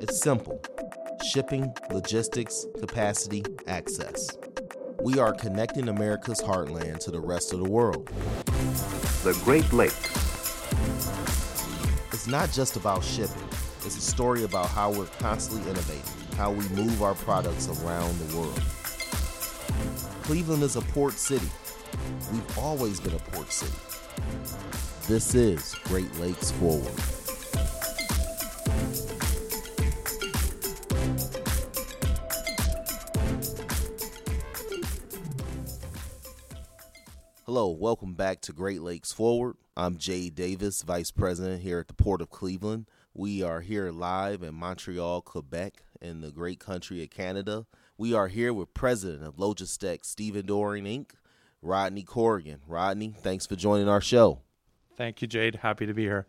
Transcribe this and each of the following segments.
It's simple shipping, logistics, capacity, access. We are connecting America's heartland to the rest of the world. The Great Lakes. It's not just about shipping, it's a story about how we're constantly innovating, how we move our products around the world. Cleveland is a port city. We've always been a port city. This is Great Lakes Forward. Hello, welcome back to Great Lakes Forward. I'm Jade Davis, Vice President here at the Port of Cleveland. We are here live in Montreal, Quebec, in the great country of Canada. We are here with President of Logistec Stevedoring Inc., Rodney Corrigan. Rodney, thanks for joining our show. Thank you, Jade. Happy to be here.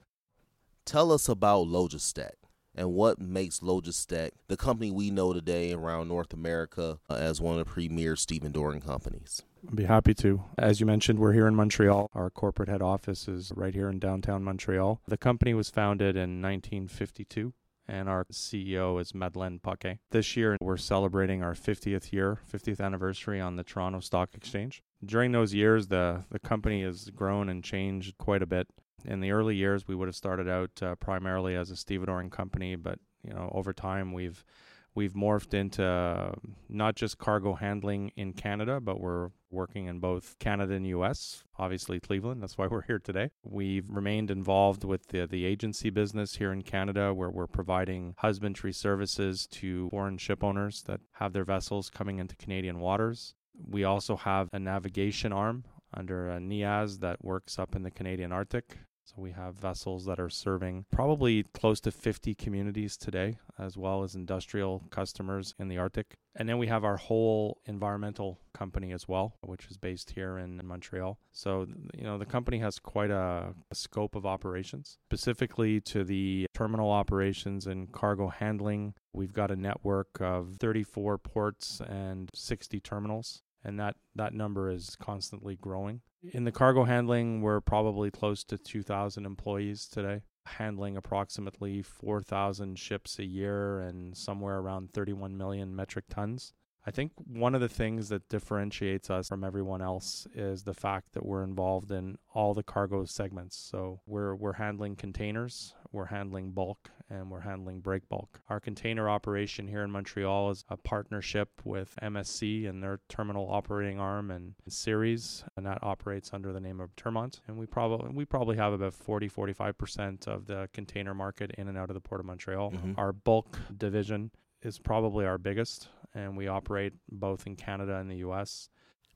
Tell us about Logistec and what makes Logistec the company we know today around North America uh, as one of the premier Stephen stevedoring companies. I'd be happy to. As you mentioned, we're here in Montreal. Our corporate head office is right here in downtown Montreal. The company was founded in 1952 and our CEO is Madeleine Paquet. This year, we're celebrating our 50th year, 50th anniversary on the Toronto Stock Exchange. During those years, the, the company has grown and changed quite a bit. In the early years, we would have started out uh, primarily as a stevedoring company, but you know, over time, we've we've morphed into uh, not just cargo handling in Canada, but we're working in both Canada and US, obviously Cleveland. That's why we're here today. We've remained involved with the, the agency business here in Canada, where we're providing husbandry services to foreign ship owners that have their vessels coming into Canadian waters. We also have a navigation arm under a NEAS that works up in the Canadian Arctic. So we have vessels that are serving probably close to 50 communities today, as well as industrial customers in the Arctic. And then we have our whole environmental company as well, which is based here in Montreal. So, you know, the company has quite a, a scope of operations. Specifically to the terminal operations and cargo handling, we've got a network of 34 ports and 60 terminals and that that number is constantly growing. In the cargo handling, we're probably close to 2,000 employees today, handling approximately 4,000 ships a year and somewhere around 31 million metric tons. I think one of the things that differentiates us from everyone else is the fact that we're involved in all the cargo segments. So we're we're handling containers, we're handling bulk, and we're handling break bulk. Our container operation here in Montreal is a partnership with MSC and their terminal operating arm and Ceres, and that operates under the name of Termont. And we probably we probably have about 40 45% of the container market in and out of the port of Montreal. Mm-hmm. Our bulk division is probably our biggest and we operate both in Canada and the U.S.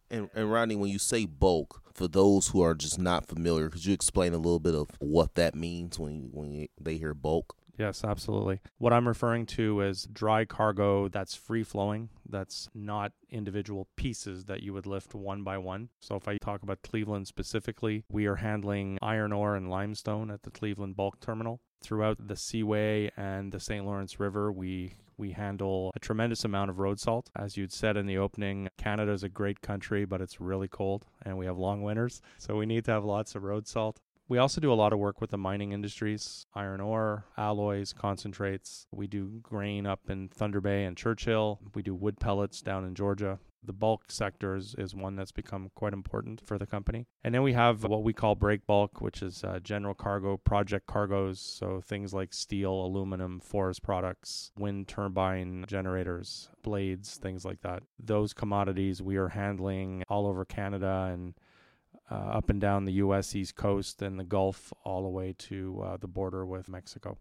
And, and Rodney, when you say bulk, for those who are just not familiar, could you explain a little bit of what that means when you, when you, they hear bulk? Yes, absolutely. What I'm referring to is dry cargo that's free flowing, that's not individual pieces that you would lift one by one. So, if I talk about Cleveland specifically, we are handling iron ore and limestone at the Cleveland Bulk Terminal. Throughout the Seaway and the St. Lawrence River, we we handle a tremendous amount of road salt. As you'd said in the opening, Canada is a great country, but it's really cold and we have long winters. So we need to have lots of road salt. We also do a lot of work with the mining industries, iron ore, alloys, concentrates. We do grain up in Thunder Bay and Churchill. We do wood pellets down in Georgia. The bulk sector is, is one that's become quite important for the company. And then we have what we call break bulk, which is uh, general cargo, project cargoes. So things like steel, aluminum, forest products, wind turbine generators, blades, things like that. Those commodities we are handling all over Canada and up and down the U.S. East Coast and the Gulf, all the way to uh, the border with Mexico.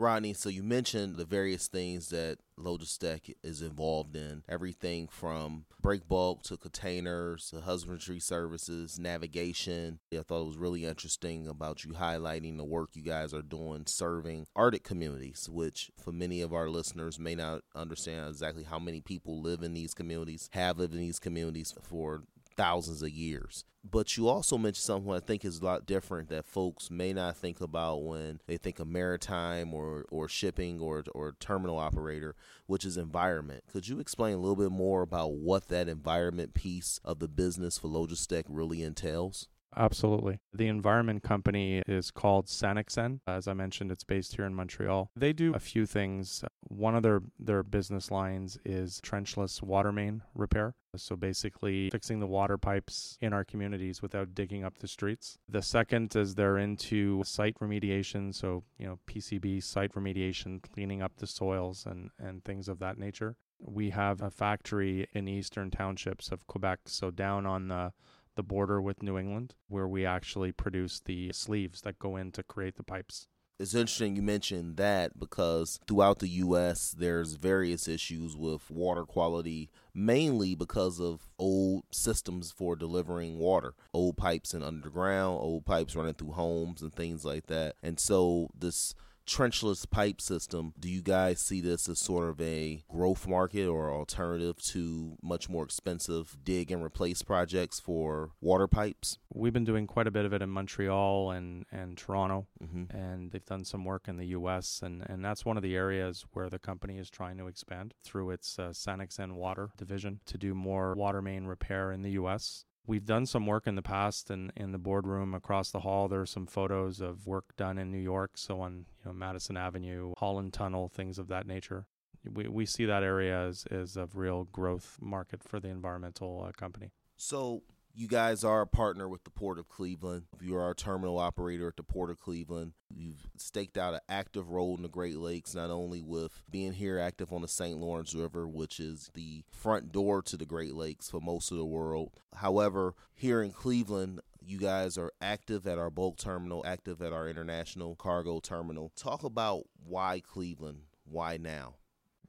Rodney, so you mentioned the various things that Logistec is involved in everything from break bulk to containers, to husbandry services, navigation. I thought it was really interesting about you highlighting the work you guys are doing serving Arctic communities, which for many of our listeners may not understand exactly how many people live in these communities, have lived in these communities for thousands of years. But you also mentioned something I think is a lot different that folks may not think about when they think of maritime or, or shipping or, or terminal operator, which is environment. Could you explain a little bit more about what that environment piece of the business for Logistec really entails? Absolutely. The environment company is called Sanexen. As I mentioned, it's based here in Montreal. They do a few things. One of their, their business lines is trenchless water main repair. So basically, fixing the water pipes in our communities without digging up the streets. The second is they're into site remediation. So, you know, PCB site remediation, cleaning up the soils and, and things of that nature. We have a factory in eastern townships of Quebec. So, down on the the border with New England, where we actually produce the sleeves that go in to create the pipes. It's interesting you mentioned that because throughout the U.S., there's various issues with water quality, mainly because of old systems for delivering water, old pipes in underground, old pipes running through homes, and things like that. And so this trenchless pipe system, do you guys see this as sort of a growth market or alternative to much more expensive dig and replace projects for water pipes? We've been doing quite a bit of it in Montreal and, and Toronto, mm-hmm. and they've done some work in the U.S., and, and that's one of the areas where the company is trying to expand through its uh, and Water division to do more water main repair in the U.S. We've done some work in the past and in, in the boardroom across the hall. There are some photos of work done in New York, so on you know Madison Avenue, Holland Tunnel, things of that nature. We, we see that area as, as a real growth market for the environmental uh, company. So you guys are a partner with the Port of Cleveland. You are a terminal operator at the Port of Cleveland. You've staked out an active role in the Great Lakes, not only with being here active on the St. Lawrence River, which is the front door to the Great Lakes for most of the world. However, here in Cleveland, you guys are active at our bulk terminal, active at our international cargo terminal. Talk about why Cleveland? Why now?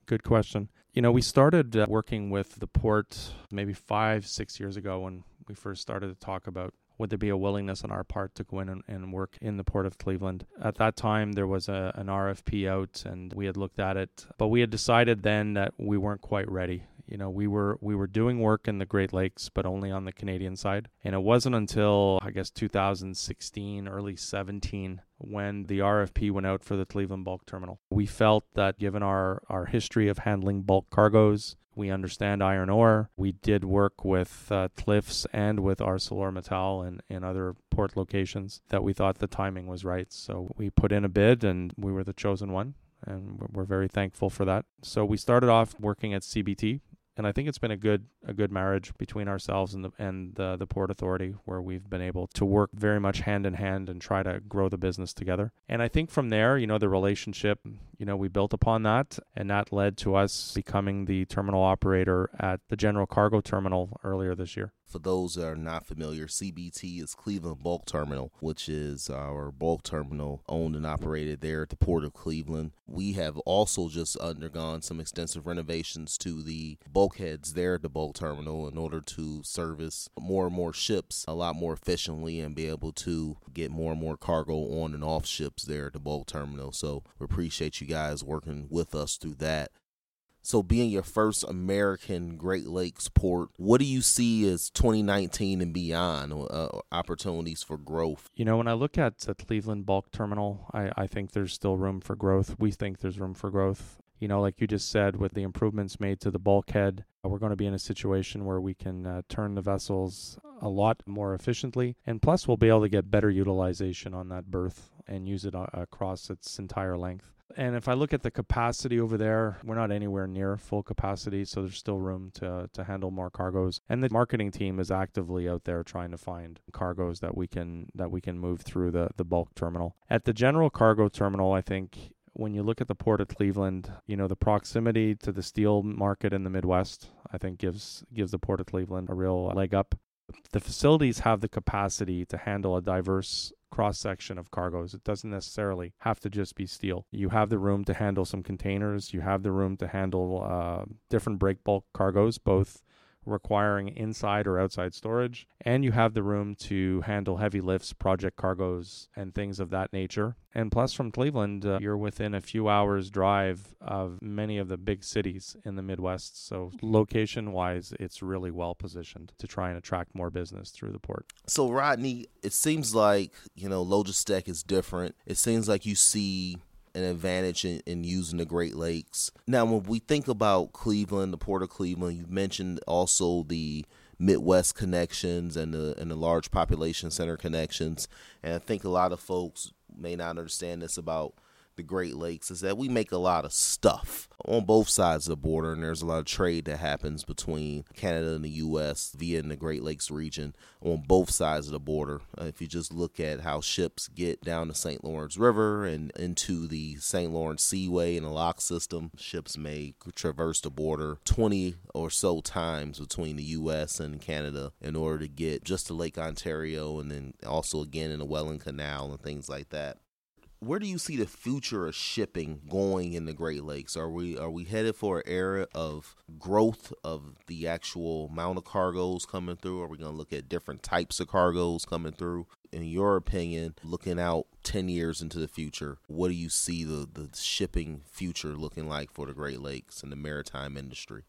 Good question. You know, we started uh, working with the port maybe five, six years ago when we first started to talk about would there be a willingness on our part to go in and, and work in the port of Cleveland? At that time, there was a, an RFP out, and we had looked at it, but we had decided then that we weren't quite ready. You know, we were we were doing work in the Great Lakes, but only on the Canadian side. And it wasn't until I guess 2016, early 17, when the RFP went out for the Cleveland bulk terminal. We felt that given our our history of handling bulk cargoes, we understand iron ore. We did work with uh, Cliffs and with ArcelorMittal and, and other port locations that we thought the timing was right. So we put in a bid and we were the chosen one. And we're very thankful for that. So we started off working at CBT, and I think it's been a good a good marriage between ourselves and the and the, the port authority where we've been able to work very much hand in hand and try to grow the business together. And I think from there, you know, the relationship, you know, we built upon that and that led to us becoming the terminal operator at the General Cargo Terminal earlier this year. For those that are not familiar, CBT is Cleveland Bulk Terminal, which is our bulk terminal owned and operated there at the Port of Cleveland. We have also just undergone some extensive renovations to the bulkheads there at the bulk terminal in order to service more and more ships a lot more efficiently and be able to get more and more cargo on and off ships there at the bulk terminal. So we appreciate you guys working with us through that. So, being your first American Great Lakes port, what do you see as 2019 and beyond uh, opportunities for growth? You know, when I look at the Cleveland bulk terminal, I, I think there's still room for growth. We think there's room for growth. You know, like you just said, with the improvements made to the bulkhead, we're going to be in a situation where we can uh, turn the vessels a lot more efficiently. And plus, we'll be able to get better utilization on that berth and use it uh, across its entire length. And if I look at the capacity over there, we're not anywhere near full capacity, so there's still room to to handle more cargoes. And the marketing team is actively out there trying to find cargoes that we can that we can move through the the bulk terminal. At the general cargo terminal, I think when you look at the port of Cleveland, you know the proximity to the steel market in the Midwest, I think gives gives the port of Cleveland a real leg up. The facilities have the capacity to handle a diverse cross section of cargoes. It doesn't necessarily have to just be steel. You have the room to handle some containers. You have the room to handle uh, different break bulk cargoes, both requiring inside or outside storage. And you have the room to handle heavy lifts, project cargoes, and things of that nature. And plus, from Cleveland, uh, you're within a few hours' drive of many of the big cities in the Midwest. So, location wise, it's really well positioned to try and attract more business through the port. So, Rodney, it seems like, you know, Logistec is different. It seems like you see an advantage in, in, using the Great Lakes. Now, when we think about Cleveland, the Port of Cleveland, you mentioned also the Midwest connections and the and the large population center connections. And I think a lot of folks may not understand this about the Great Lakes is that we make a lot of stuff on both sides of the border, and there's a lot of trade that happens between Canada and the U.S. via the Great Lakes region on both sides of the border. Uh, if you just look at how ships get down the St. Lawrence River and into the St. Lawrence Seaway and the lock system, ships may traverse the border 20 or so times between the U.S. and Canada in order to get just to Lake Ontario and then also again in the Welland Canal and things like that where do you see the future of shipping going in the Great Lakes? Are we are we headed for an era of growth of the actual amount of cargoes coming through? Are we going to look at different types of cargoes coming through? In your opinion, looking out 10 years into the future, what do you see the, the shipping future looking like for the Great Lakes and the maritime industry?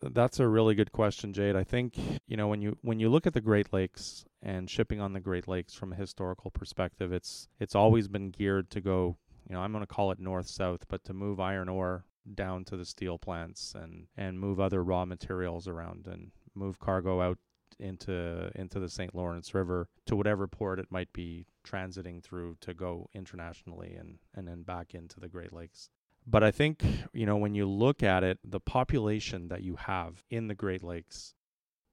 That's a really good question, Jade. I think, you know, when you when you look at the Great Lakes and shipping on the Great Lakes from a historical perspective, it's it's always been geared to go, you know, I'm going to call it north south, but to move iron ore down to the steel plants and and move other raw materials around and move cargo out into into the St. Lawrence River to whatever port it might be transiting through to go internationally and and then back into the Great Lakes. But I think, you know, when you look at it, the population that you have in the Great Lakes,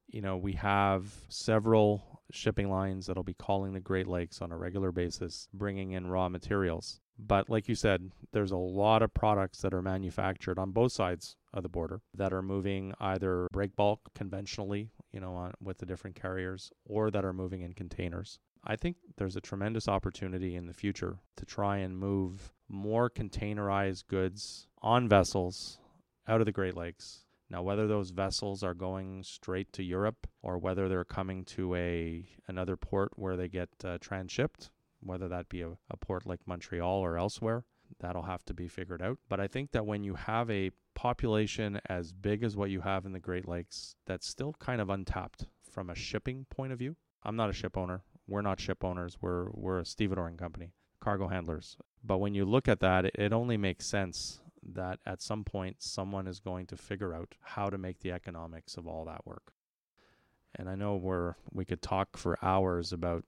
you know, we have several shipping lines that'll be calling the Great Lakes on a regular basis, bringing in raw materials. But like you said, there's a lot of products that are manufactured on both sides of the border that are moving either break bulk conventionally, you know, on, with the different carriers, or that are moving in containers. I think there's a tremendous opportunity in the future to try and move more containerized goods on vessels out of the Great Lakes. Now, whether those vessels are going straight to Europe or whether they're coming to a another port where they get uh, transshipped, whether that be a, a port like Montreal or elsewhere, that'll have to be figured out. But I think that when you have a population as big as what you have in the Great Lakes, that's still kind of untapped from a shipping point of view. I'm not a ship owner. We're not ship owners. We're we're a stevedoring company, cargo handlers. But when you look at that, it, only makes sense that at some point someone is going to figure out how to make the economics of all that work. And I know we're we could talk for hours about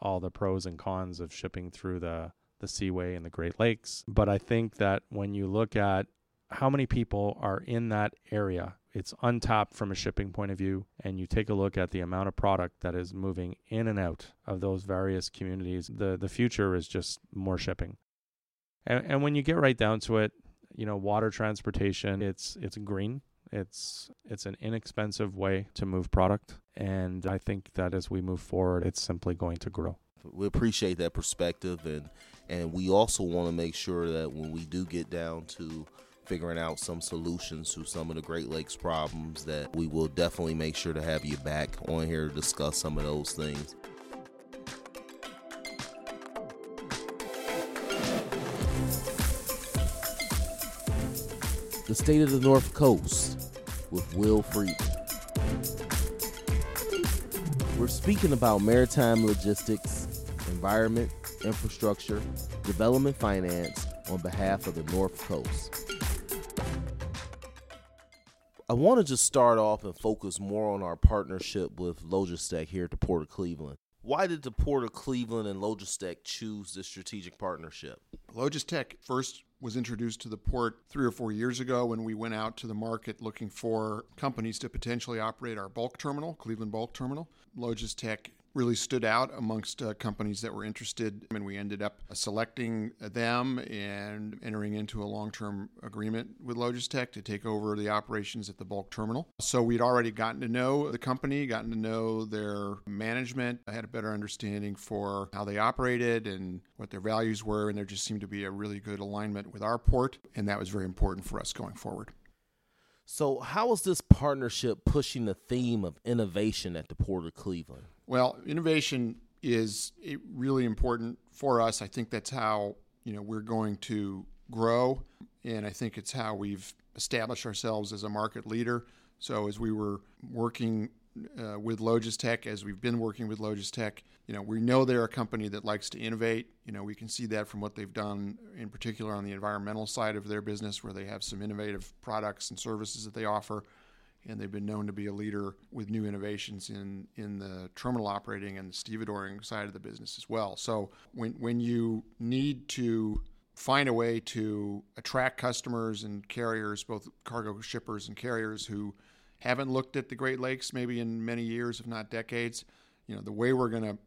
all the pros and cons of shipping through the the Seaway and the Great Lakes, but I think that when you look at how many people are in that area it's untapped from a shipping point of view and you take a look at the amount of product that is moving in and out of those various communities the the future is just more shipping. And and when you get right down to it you know water transportation it's it's green. It's it's an inexpensive way to move product. And i think that as we move forward it's simply going to grow. We appreciate that perspective. And and we also want to make sure that when we do get down to figuring out some solutions to some of the Great Lakes problems that we will definitely make sure to have you back on here to discuss some of those things. The State of the North Coast with Will Friedman. We're speaking about maritime logistics, environment, infrastructure, development finance on behalf of the North Coast. I want to just start off and focus more on our partnership with Logistec here at the Port of Cleveland. Why did the Port of Cleveland and Logistec choose this strategic partnership? Logistec first was introduced to the port three or four years ago when we went out to the market looking for companies to potentially operate our bulk terminal, Cleveland Bulk Terminal. Logistec really stood out amongst uh, companies that were interested, and we ended up selecting them and entering into a long term agreement with Logistec to take over the operations at the bulk terminal. So we'd already gotten to know the company, gotten to know their management. I had a better understanding for how they operated and what their values were, and there just seemed to be a really good alignment with our port, and that was very important for us going forward. So, how is this partnership pushing the theme of innovation at the Port of Cleveland? Well, innovation is really important for us. I think that's how you know we're going to grow, and I think it's how we've established ourselves as a market leader. So as we were working uh, with Logistec, as we've been working with Logistec, you know, we know they're a company that likes to innovate. You know, we can see that from what they've done, in particular on the environmental side of their business, where they have some innovative products and services that they offer. And they've been known to be a leader with new innovations in, in the terminal operating and the stevedoring side of the business as well. So when, when you need to find a way to attract customers and carriers, both cargo shippers and carriers who haven't looked at the Great Lakes maybe in many years, if not decades, you know, the way we're going to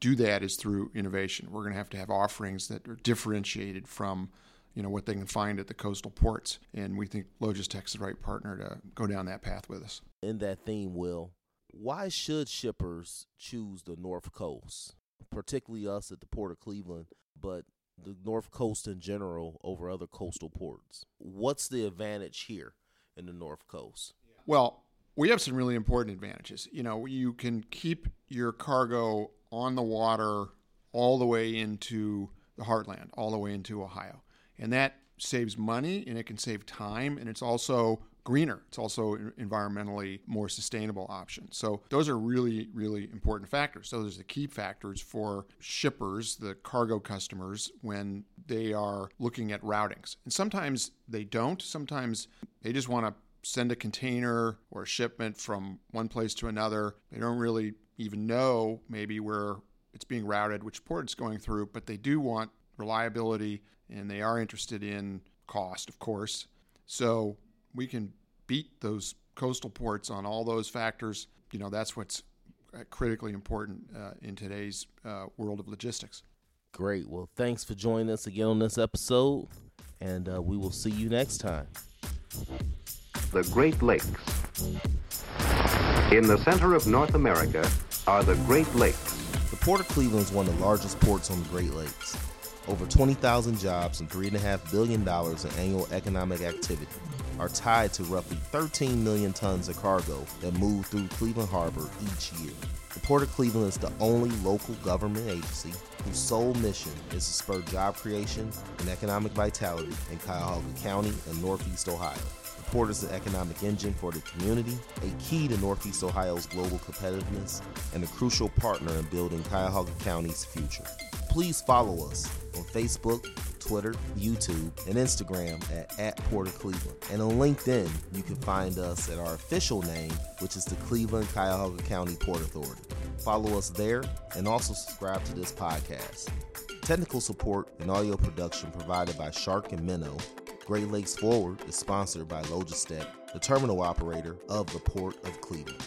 do that is through innovation. We're going to have to have offerings that are differentiated from you know what they can find at the coastal ports, and we think Logistec's the right partner to go down that path with us. In that theme, Will, why should shippers choose the North Coast, particularly us at the Port of Cleveland, but the North Coast in general over other coastal ports? What's the advantage here in the North Coast? Well, we have some really important advantages. You know, you can keep your cargo on the water all the way into the heartland, all the way into Ohio. And that saves money and it can save time and it's also greener. It's also environmentally more sustainable option. So those are really, really important factors. So those are the key factors for shippers, the cargo customers, when they are looking at routings. And sometimes they don't. Sometimes they just want to send a container or a shipment from one place to another. They don't really even know maybe where it's being routed, which port it's going through, but they do want reliability and they are interested in cost, of course. So we can beat those coastal ports on all those factors. You know, that's what's critically important uh, in today's uh, world of logistics. Great. Well, thanks for joining us again on this episode, and uh, we will see you next time. The Great Lakes. In the center of North America are the Great Lakes. The Port of Cleveland is one of the largest ports on the Great Lakes. Over 20,000 jobs and $3.5 billion in annual economic activity are tied to roughly 13 million tons of cargo that move through Cleveland Harbor each year. The Port of Cleveland is the only local government agency whose sole mission is to spur job creation and economic vitality in Cuyahoga County and Northeast Ohio. Port is the economic engine for the community, a key to Northeast Ohio's global competitiveness, and a crucial partner in building Cuyahoga County's future. Please follow us on Facebook, Twitter, YouTube, and Instagram at, at Port of Cleveland. And on LinkedIn, you can find us at our official name, which is the Cleveland Cuyahoga County Port Authority. Follow us there and also subscribe to this podcast. Technical support and audio production provided by Shark and Minnow. Great Lakes Forward is sponsored by Logistec, the terminal operator of the Port of Cleveland.